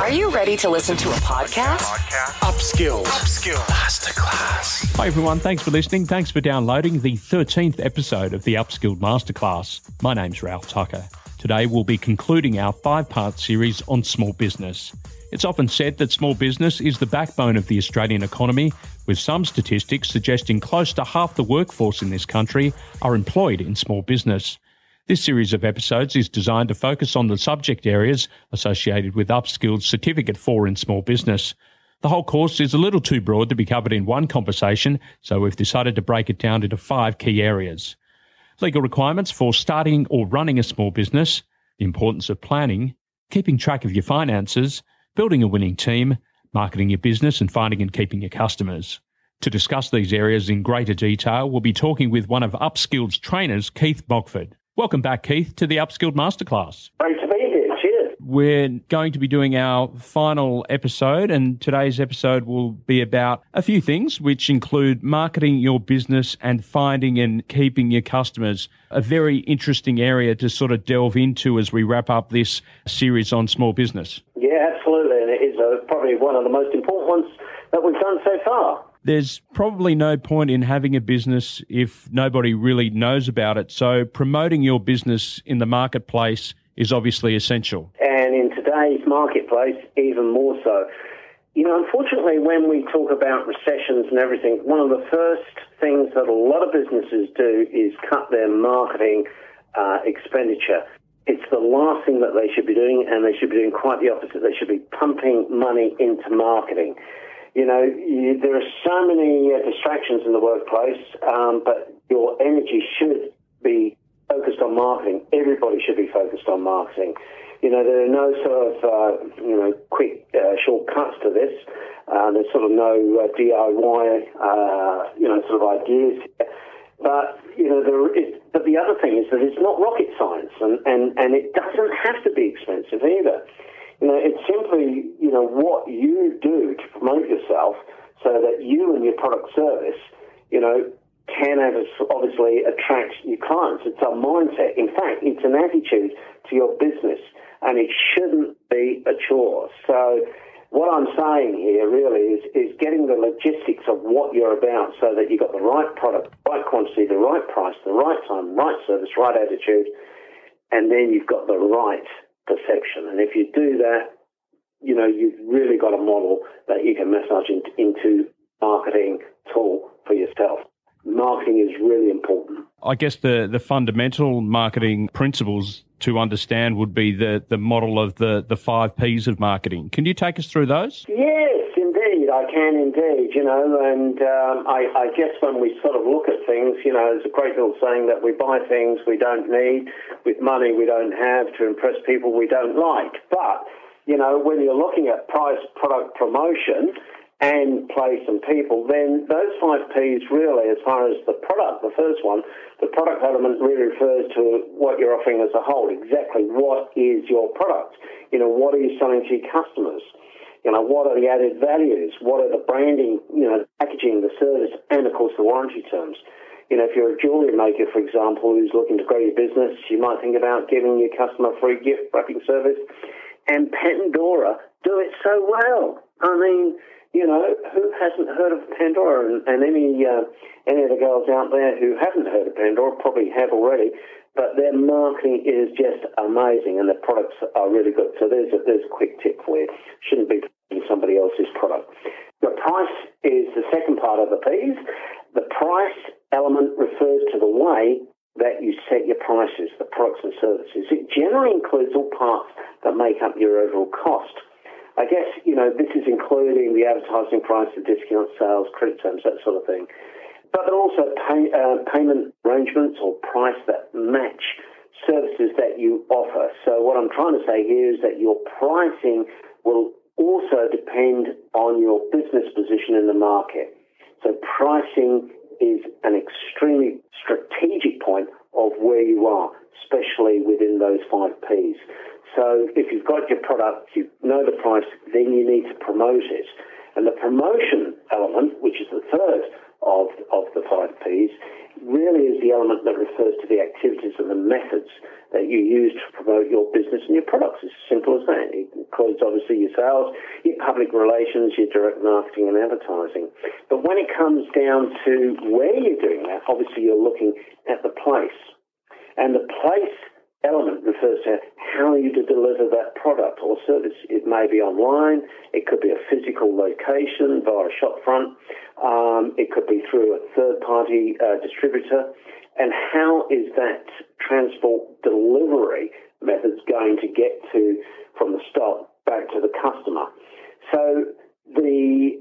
Are you ready to listen to a podcast? Upskill. Upskill. Masterclass. Hi everyone, thanks for listening. Thanks for downloading the 13th episode of the Upskilled Masterclass. My name's Ralph Tucker. Today we'll be concluding our five part series on small business. It's often said that small business is the backbone of the Australian economy, with some statistics suggesting close to half the workforce in this country are employed in small business. This series of episodes is designed to focus on the subject areas associated with Upskilled Certificate 4 in Small Business. The whole course is a little too broad to be covered in one conversation, so we've decided to break it down into five key areas. Legal requirements for starting or running a small business, the importance of planning, keeping track of your finances, building a winning team, marketing your business and finding and keeping your customers. To discuss these areas in greater detail, we'll be talking with one of Upskilled's trainers, Keith Mogford. Welcome back, Keith, to the Upskilled Masterclass. Great to be here. Cheers. We're going to be doing our final episode, and today's episode will be about a few things, which include marketing your business and finding and keeping your customers. A very interesting area to sort of delve into as we wrap up this series on small business. Yeah, absolutely. And it is uh, probably one of the most important ones that we've done so far. There's probably no point in having a business if nobody really knows about it. So promoting your business in the marketplace is obviously essential. And in today's marketplace, even more so. You know, unfortunately, when we talk about recessions and everything, one of the first things that a lot of businesses do is cut their marketing uh, expenditure. It's the last thing that they should be doing, and they should be doing quite the opposite. They should be pumping money into marketing. You know, you, there are so many uh, distractions in the workplace, um, but your energy should be focused on marketing. Everybody should be focused on marketing. You know, there are no sort of, uh, you know, quick uh, shortcuts to this. Uh, there's sort of no uh, DIY, uh, you know, sort of ideas. But, you know, there is, but the other thing is that it's not rocket science and, and, and it doesn't have to be expensive either. You know, it's simply, you know, what you do to promote yourself so that you and your product service, you know, can obviously attract your clients. It's a mindset. In fact, it's an attitude to your business and it shouldn't be a chore. So what I'm saying here really is, is getting the logistics of what you're about so that you've got the right product, right quantity, the right price, the right time, right service, right attitude, and then you've got the right perception. And if you do that, you know, you've really got a model that you can massage in, into marketing tool for yourself. Marketing is really important. I guess the, the fundamental marketing principles to understand would be the, the model of the, the five P's of marketing. Can you take us through those? Yes, indeed. I can indeed, you know, and um, I, I guess when we sort of look at things, you know, there's a great deal saying that we buy things we don't need with money we don't have to impress people we don't like. But, you know, when you're looking at price, product, promotion, and place some people, then those five P's really, as far as the product, the first one, the product element really refers to what you're offering as a whole. Exactly what is your product? You know, what are you selling to your customers? You know, what are the added values? What are the branding, you know, packaging, the service, and of course the warranty terms? You know, if you're a jewelry maker, for example, who's looking to grow your business, you might think about giving your customer a free gift wrapping service. And Pandora do it so well. I mean, you know, who hasn't heard of Pandora? And, and any uh, any of the girls out there who haven't heard of Pandora probably have already. But their marketing is just amazing, and their products are really good. So there's a, there's a quick tip for you. Shouldn't be somebody else's product. The price is the second part of the piece. The price element refers to the way that you set your prices, the products and services. It generally includes all parts that make up your overall cost. I guess, you know, this is including the advertising price, the discount sales, credit terms, that sort of thing. But there are also pay, uh, payment arrangements or price that match services that you offer. So what I'm trying to say here is that your pricing will also depend on your business position in the market. So pricing is an extremely strategic point of where you are, especially within those five P's. So if you've got your product, you know the price, then you need to promote it. And the promotion element, which is the third of, of the five Ps, really is the element that refers to the activities and the methods that you use to promote your business and your products. It's as simple as that. It includes obviously your sales, your public relations, your direct marketing and advertising. But when it comes down to where you're doing that, obviously you're looking at the place. And the place element refers to how you to deliver that product or service. It may be online, it could be a physical location via a shop front, um, it could be through a third party uh, distributor. And how is that transport delivery methods going to get to from the stock back to the customer? So the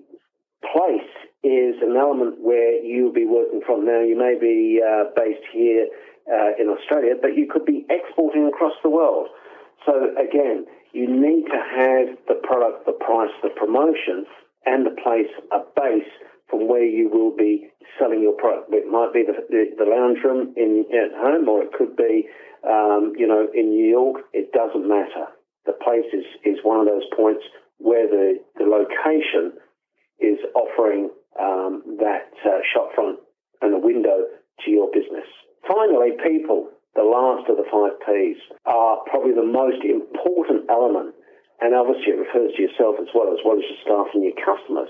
place is an element where you'll be working from. Now, you may be uh, based here uh, in Australia, but you could be exporting across the world. So again, you need to have the product, the price, the promotion, and the place, a base from where you will be selling your product. It might be the, the, the lounge room in at home, or it could be, um, you know, in New York. It doesn't matter. The place is, is one of those points where the, the location is offering um, that uh, shop front and a window to your business. Finally, people, the last of the five Ps, are probably the most important element. And obviously, it refers to yourself as well, as well as your staff and your customers.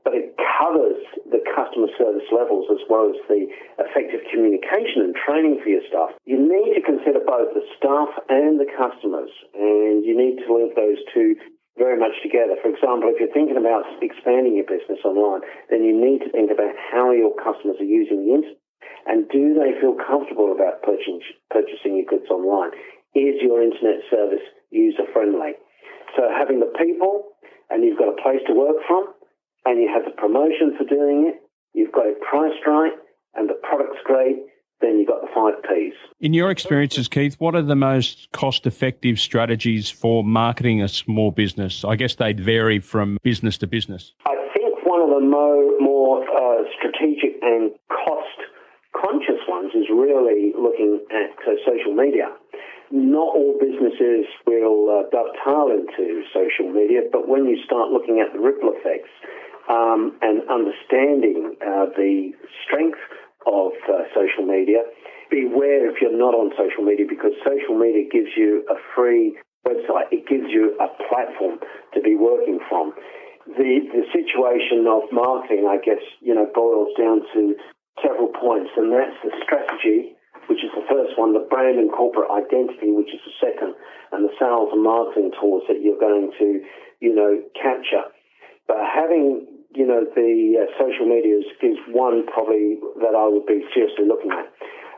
But it covers the customer service levels as well as the effective communication and training for your staff. You need to consider both the staff and the customers, and you need to link those two very much together. For example, if you're thinking about expanding your business online, then you need to think about how your customers are using the internet and do they feel comfortable about purchasing, purchasing your goods online? Is your internet service user friendly? So having the people and you've got a place to work from and you have the promotion for doing it, you've got it priced right and the product's great, then you've got the five Ps. In your experiences, Keith, what are the most cost effective strategies for marketing a small business? I guess they'd vary from business to business. I think one of the mo- more uh, strategic and cost conscious ones is really looking at uh, social media. Not all businesses will uh, dovetail into social media, but when you start looking at the ripple effects um, and understanding uh, the strength of uh, social media, beware if you're not on social media because social media gives you a free website. It gives you a platform to be working from. The, the situation of marketing, I guess, you know, boils down to several points, and that's the strategy, which is the first one, the brand and corporate identity, which is the second, and the sales and marketing tools that you're going to, you know, capture. But having, you know, the uh, social media is, is one probably that I would be seriously looking at.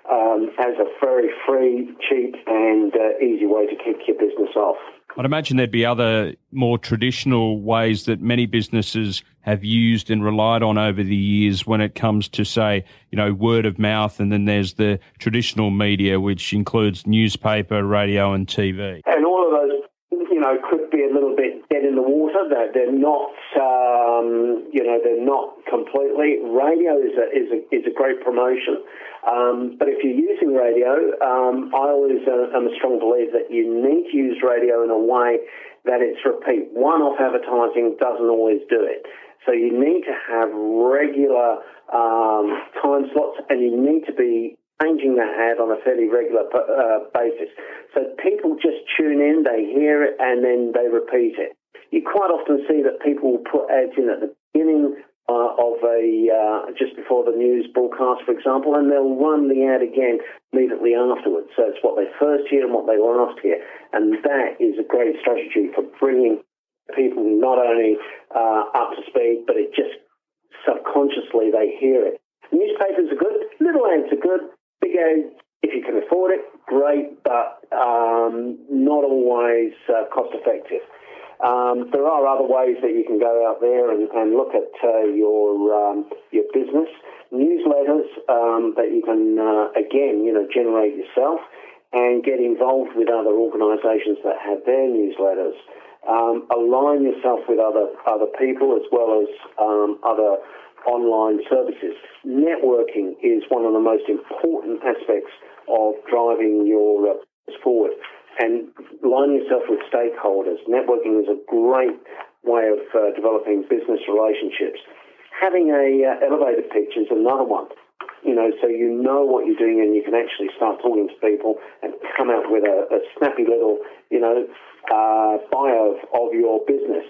Um, as a very free, cheap, and uh, easy way to kick your business off. I'd imagine there'd be other more traditional ways that many businesses have used and relied on over the years when it comes to, say, you know, word of mouth. And then there's the traditional media, which includes newspaper, radio, and TV. And all of those, know, could be a little bit dead in the water. They're, they're not, um, you know, they're not completely. Radio is a, is a, is a great promotion. Um, but if you're using radio, um, I always uh, am a strong believer that you need to use radio in a way that it's repeat. One-off advertising doesn't always do it. So you need to have regular um, time slots, and you need to be changing the ad on a fairly regular uh, basis. So people just tune in, they hear it, and then they repeat it. You quite often see that people will put ads in at the beginning uh, of a uh, just before the news broadcast, for example, and they'll run the ad again immediately afterwards. So it's what they first hear and what they last hear, and that is a great strategy for bringing people not only uh, up to speed, but it just subconsciously they hear it. Newspapers are good, little ads are good, if you can afford it, great, but um, not always uh, cost effective. Um, there are other ways that you can go out there and, and look at uh, your um, your business newsletters um, that you can uh, again you know generate yourself and get involved with other organisations that have their newsletters. Um, align yourself with other other people as well as um, other online services. Networking is one of the most important aspects of driving your uh, forward and line yourself with stakeholders. Networking is a great way of uh, developing business relationships. Having a uh, elevator pitch is another one. You know, so you know what you're doing and you can actually start talking to people and come out with a, a snappy little, you know, uh, bio of, of your business.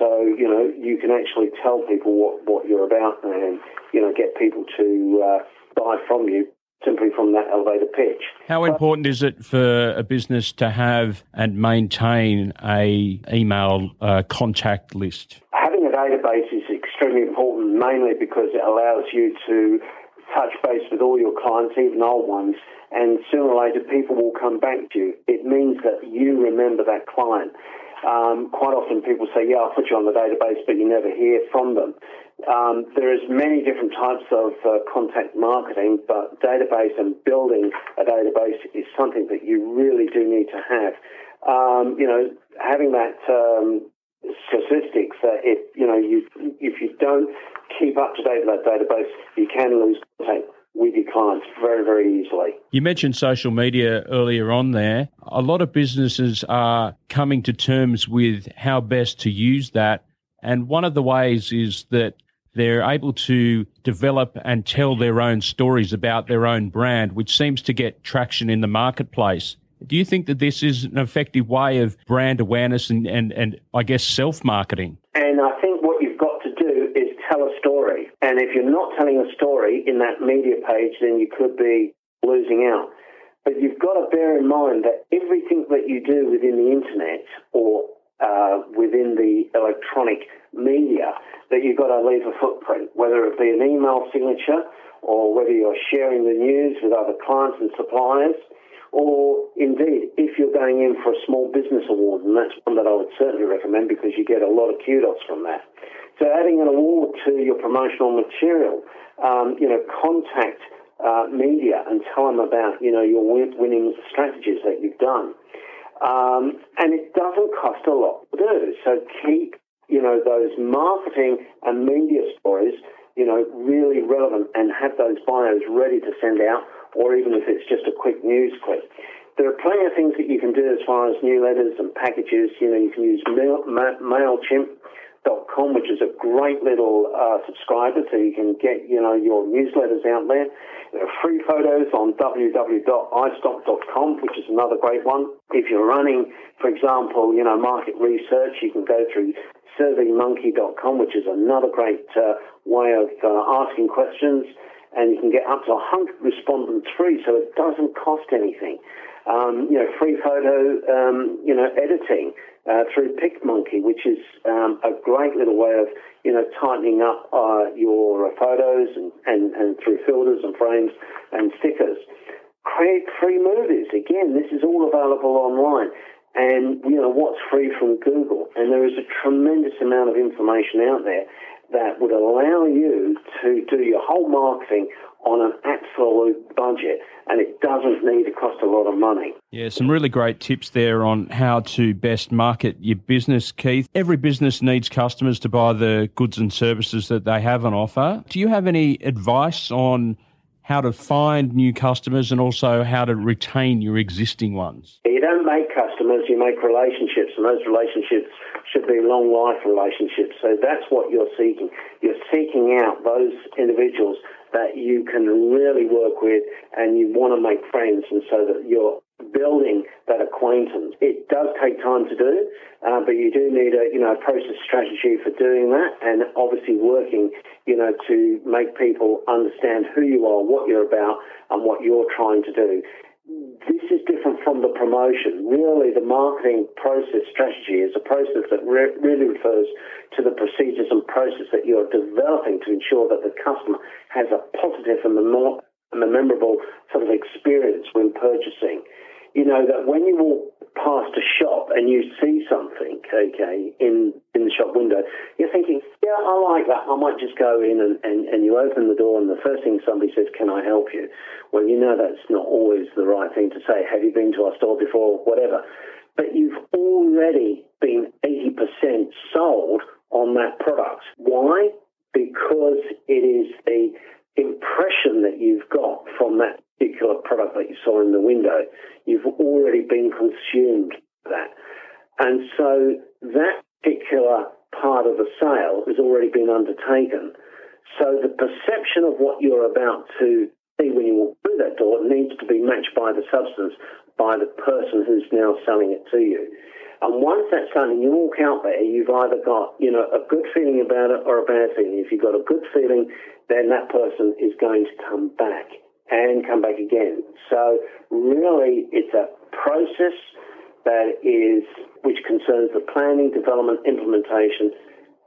So, you know, you can actually tell people what, what you're about and, you know, get people to uh, buy from you simply from that elevator pitch. How important is it for a business to have and maintain a email uh, contact list? Having a database is extremely important, mainly because it allows you to touch base with all your clients, even old ones, and sooner or later people will come back to you. It means that you remember that client. Um, quite often people say, yeah, I'll put you on the database, but you never hear from them. Um, there is many different types of uh, contact marketing, but database and building a database is something that you really do need to have. Um, you know, having that um, statistics that if you know you if you don't keep up to date with that database, you can lose contact with your clients very, very easily. You mentioned social media earlier on there. A lot of businesses are coming to terms with how best to use that. And one of the ways is that they're able to develop and tell their own stories about their own brand, which seems to get traction in the marketplace. Do you think that this is an effective way of brand awareness and, and, and I guess self marketing? And I think what you've got to do is tell a story. And if you're not telling a story in that media page, then you could be losing out. But you've got to bear in mind that everything that you do within the internet or uh, within the electronic media that you've got to leave a footprint, whether it be an email signature or whether you're sharing the news with other clients and suppliers, or indeed, if you're going in for a small business award, and that's one that I would certainly recommend because you get a lot of kudos from that. So adding an award to your promotional material, um, you know, contact uh, media and tell them about, you know, your winning strategies that you've done. Um, and it doesn't cost a lot to do. So keep, you know, those marketing and media stories, you know, really relevant and have those bios ready to send out, or even if it's just a quick news clip. There are plenty of things that you can do as far as newsletters and packages. You know, you can use Mail, MailChimp com, which is a great little uh, subscriber, so you can get you know your newsletters out there. There are free photos on www.istock.com, which is another great one. If you're running, for example, you know market research, you can go through surveymonkey.com, which is another great uh, way of uh, asking questions, and you can get up to 100 respondents free, so it doesn't cost anything. Um, you know, free photo, um, you know, editing uh, through PicMonkey, which is um, a great little way of, you know, tightening up uh, your photos and, and, and through filters and frames and stickers. Create free movies. Again, this is all available online. And, you know, what's free from Google? And there is a tremendous amount of information out there that would allow you to do your whole marketing on an absolute budget and it doesn't need to cost a lot of money. Yeah, some really great tips there on how to best market your business, Keith. Every business needs customers to buy the goods and services that they have on offer. Do you have any advice on how to find new customers and also how to retain your existing ones? You don't make customers, you make relationships, and those relationships should be long life relationships. So that's what you're seeking. You're seeking out those individuals that you can really work with and you want to make friends and so that you're building that acquaintance. It does take time to do, uh, but you do need a you know process strategy for doing that, and obviously working you know to make people understand who you are, what you're about, and what you're trying to do this is different from the promotion. Really, the marketing process strategy is a process that re- really refers to the procedures and process that you're developing to ensure that the customer has a positive and a memorable sort of experience when purchasing you know, that when you walk past a shop and you see something, okay, in, in the shop window, you're thinking, yeah, I like that. I might just go in and, and, and you open the door and the first thing somebody says, can I help you? Well, you know that's not always the right thing to say. Have you been to our store before? Whatever. But you've already been 80% sold on that product. Why? Because it is the impression that you've got from that particular product that you saw in the window, you've already been consumed that. And so that particular part of the sale has already been undertaken. So the perception of what you're about to see when you walk through that door needs to be matched by the substance, by the person who's now selling it to you. And once that's done you walk out there, you've either got, you know, a good feeling about it or a bad feeling. If you've got a good feeling, then that person is going to come back and come back again. So really it's a process that is, which concerns the planning, development, implementation,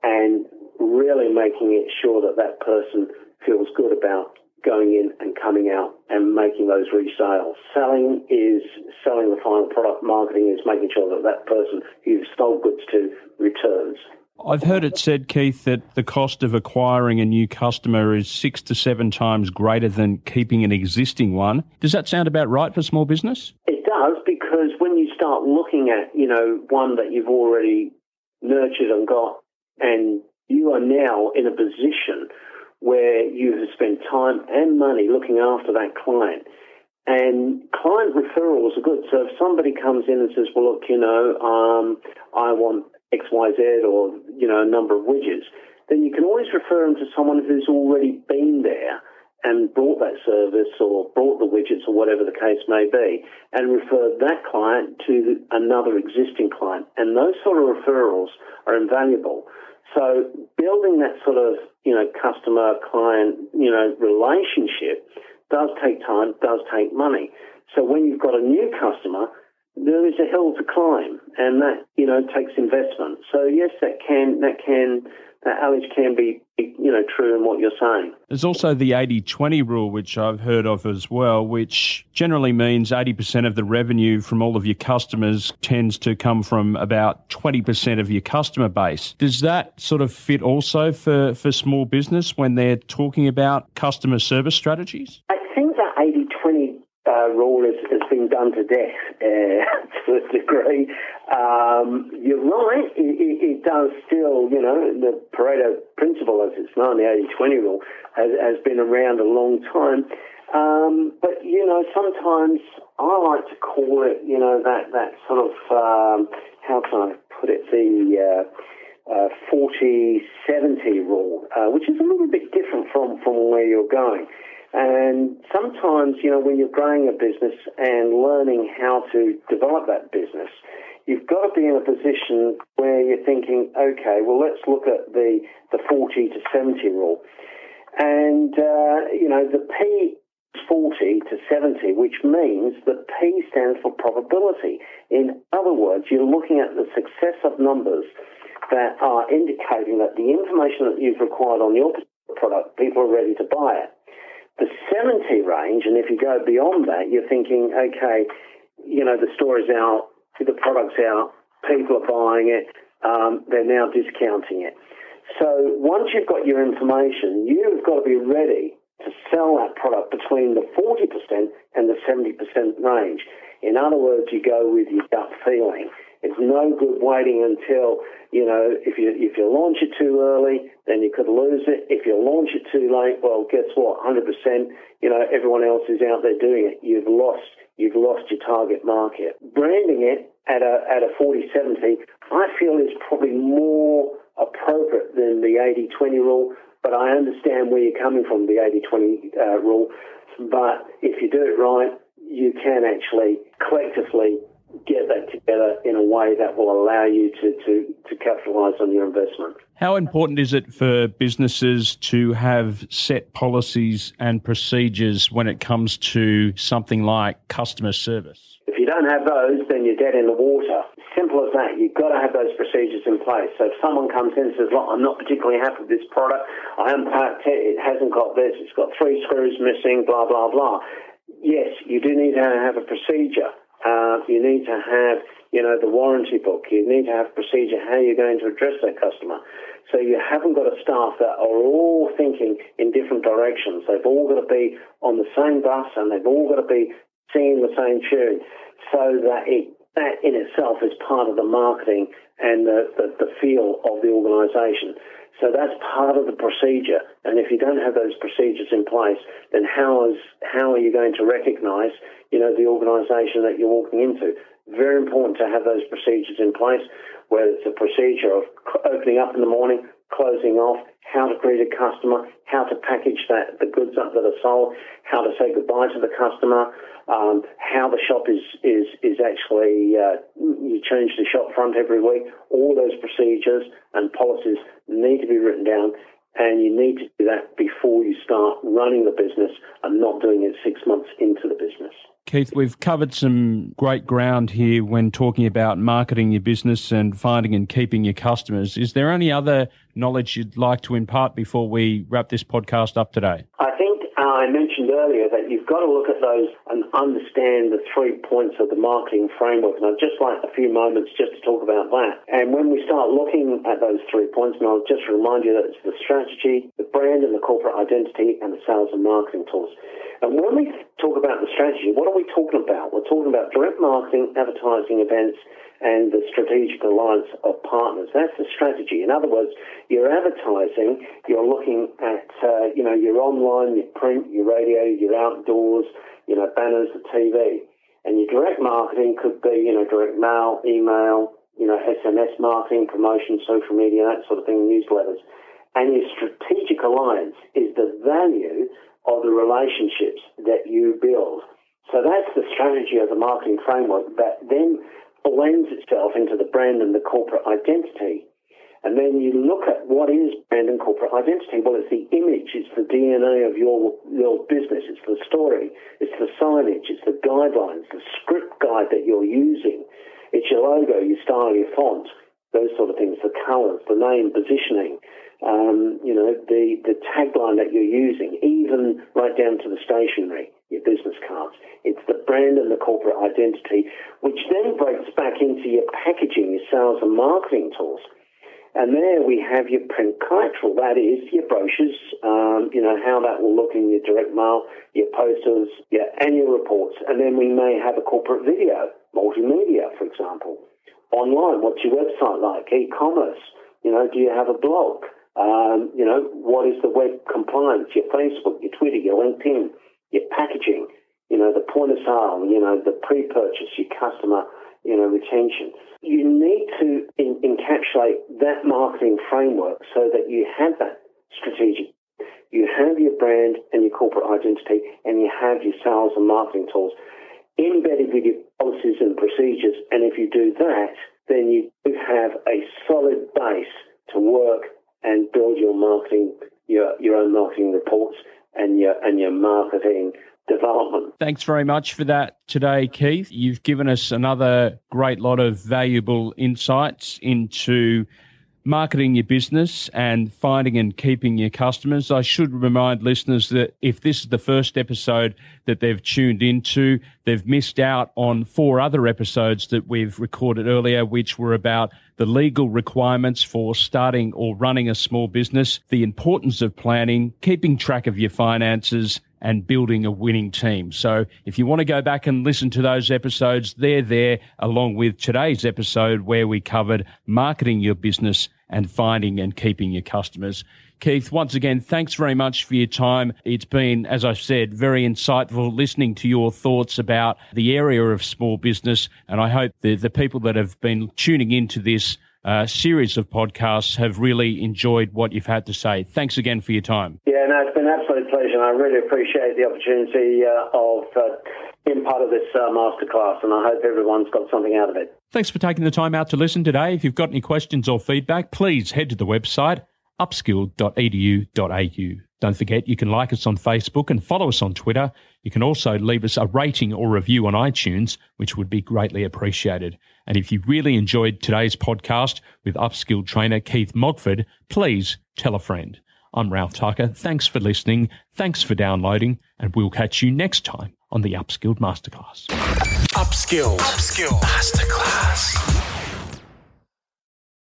and really making it sure that that person feels good about going in and coming out and making those resales. Selling is selling the final product. Marketing is making sure that that person you've sold goods to returns. I've heard it said, Keith, that the cost of acquiring a new customer is six to seven times greater than keeping an existing one. Does that sound about right for small business? It does because when you start looking at, you know, one that you've already nurtured and got, and you are now in a position where you have spent time and money looking after that client. And client referrals are good. So if somebody comes in and says, well, look, you know, um, I want X, Y, Z or, you know, a number of widgets, then you can always refer them to someone who's already been there and brought that service or brought the widgets or whatever the case may be and refer that client to another existing client. And those sort of referrals are invaluable. So building that sort of, you know, customer client, you know, relationship does take time, does take money. So when you've got a new customer, there is a hill to climb and that, you know, takes investment. So yes, that can, that can that Alex can be, you know, true in what you're saying. There's also the 80-20 rule, which I've heard of as well, which generally means 80% of the revenue from all of your customers tends to come from about 20% of your customer base. Does that sort of fit also for, for small business when they're talking about customer service strategies? I think that 80-20 uh, rule has been done to death uh, to a degree. Um, you're right, it, it, it, does still, you know, the Pareto principle, as it's known, the 80 20 rule, has, has, been around a long time. Um, but, you know, sometimes I like to call it, you know, that, that sort of, um, how can I put it, the. Uh, uh, 40 70 rule, uh, which is a little bit different from, from where you're going. And sometimes, you know, when you're growing a business and learning how to develop that business, you've got to be in a position where you're thinking, okay, well, let's look at the, the 40 to 70 rule. And, uh, you know, the P is 40 to 70, which means that P stands for probability. In other words, you're looking at the success of numbers that are indicating that the information that you've required on your product, people are ready to buy it. The 70 range, and if you go beyond that, you're thinking, okay, you know, the store is out, the product's out, people are buying it, um, they're now discounting it. So once you've got your information, you've got to be ready to sell that product between the 40% and the 70% range. In other words, you go with your gut feeling. It's no good waiting until, you know, if you, if you launch it too early, then you could lose it. If you launch it too late, well, guess what? 100%, you know, everyone else is out there doing it. You've lost, you've lost your target market. Branding it at a, at a 40-70, I feel is probably more appropriate than the 80-20 rule, but I understand where you're coming from, the 80-20 uh, rule. But if you do it right, you can actually collectively get that together in a way that will allow you to, to, to capitalise on your investment. How important is it for businesses to have set policies and procedures when it comes to something like customer service? If you don't have those, then you're dead in the water. Simple as that. You've got to have those procedures in place. So if someone comes in and says, Look, I'm not particularly happy with this product, I unpacked it, it hasn't got this, it's got three screws missing, blah, blah, blah. Yes, you do need to have a procedure uh, you need to have, you know, the warranty book. You need to have procedure how you're going to address that customer. So you haven't got a staff that are all thinking in different directions. They've all got to be on the same bus and they've all got to be singing the same tune. So that it, that in itself is part of the marketing and the, the, the feel of the organisation. So that's part of the procedure. And if you don't have those procedures in place, then how is how are you going to recognise, you know, the organisation that you're walking into? Very important to have those procedures in place, whether it's a procedure of opening up in the morning, closing off, how to greet a customer, how to package that the goods up that are sold, how to say goodbye to the customer, um, how the shop is is is actually uh, you change the shop front every week. All those procedures and policies need to be written down, and you need to do that before you start running the business and not doing it six months into the business. Keith, we've covered some great ground here when talking about marketing your business and finding and keeping your customers. Is there any other knowledge you'd like to impart before we wrap this podcast up today? I think uh, I mentioned earlier that you've got to look at those and understand the three points of the marketing framework. And I'd just like a few moments just to talk about that. And when we start looking at those three points, and I'll just remind you that it's the strategy, brand and the corporate identity, and the sales and marketing tools. And when we talk about the strategy, what are we talking about? We're talking about direct marketing, advertising events, and the strategic alliance of partners. That's the strategy. In other words, you're advertising, you're looking at, uh, you know, your online, your print, your radio, your outdoors, you know, banners, the TV. And your direct marketing could be, you know, direct mail, email, you know, SMS marketing, promotion, social media, that sort of thing, newsletters. And your strategic alliance is the value of the relationships that you build. So that's the strategy of the marketing framework that then blends itself into the brand and the corporate identity. And then you look at what is brand and corporate identity. Well, it's the image, it's the DNA of your, your business, it's the story, it's the signage, it's the guidelines, the script guide that you're using, it's your logo, your style, your font, those sort of things, the colors, the name, positioning, um, you know, the, the tagline that you're using, even right down to the stationery your business cards. It's the brand and the corporate identity, which then breaks back into your packaging, your sales and marketing tools. And there we have your print collateral, that is your brochures, um, you know, how that will look in your direct mail, your posters, your annual reports, and then we may have a corporate video, multimedia, for example. Online, what's your website like? E-commerce, you know, do you have a blog? Um, you know, what is the web compliance? Your Facebook, your Twitter, your LinkedIn your packaging, you know, the point of sale, you know, the pre-purchase, your customer, you know, retention. You need to in, encapsulate that marketing framework so that you have that strategic. You have your brand and your corporate identity, and you have your sales and marketing tools embedded with your policies and procedures. And if you do that, then you do have a solid base to work and build your marketing, your, your own marketing reports and your and your marketing development. Thanks very much for that today, Keith. You've given us another great lot of valuable insights into marketing your business and finding and keeping your customers. I should remind listeners that if this is the first episode that they've tuned into, they've missed out on four other episodes that we've recorded earlier, which were about the legal requirements for starting or running a small business, the importance of planning, keeping track of your finances, and building a winning team. So if you want to go back and listen to those episodes, they're there along with today's episode where we covered marketing your business and finding and keeping your customers. Keith, once again, thanks very much for your time. It's been, as I said, very insightful listening to your thoughts about the area of small business. And I hope the, the people that have been tuning into this uh, series of podcasts have really enjoyed what you've had to say. Thanks again for your time. Yeah, no, it's been an absolute pleasure, and I really appreciate the opportunity uh, of uh, being part of this uh, masterclass, and I hope everyone's got something out of it. Thanks for taking the time out to listen today. If you've got any questions or feedback, please head to the website upskill.edu.au. Don't forget, you can like us on Facebook and follow us on Twitter. You can also leave us a rating or review on iTunes, which would be greatly appreciated. And if you really enjoyed today's podcast with upskilled trainer Keith Mogford, please tell a friend. I'm Ralph Tucker. Thanks for listening. Thanks for downloading, and we'll catch you next time on the Upskilled Masterclass. Upskill. Upskill. Masterclass.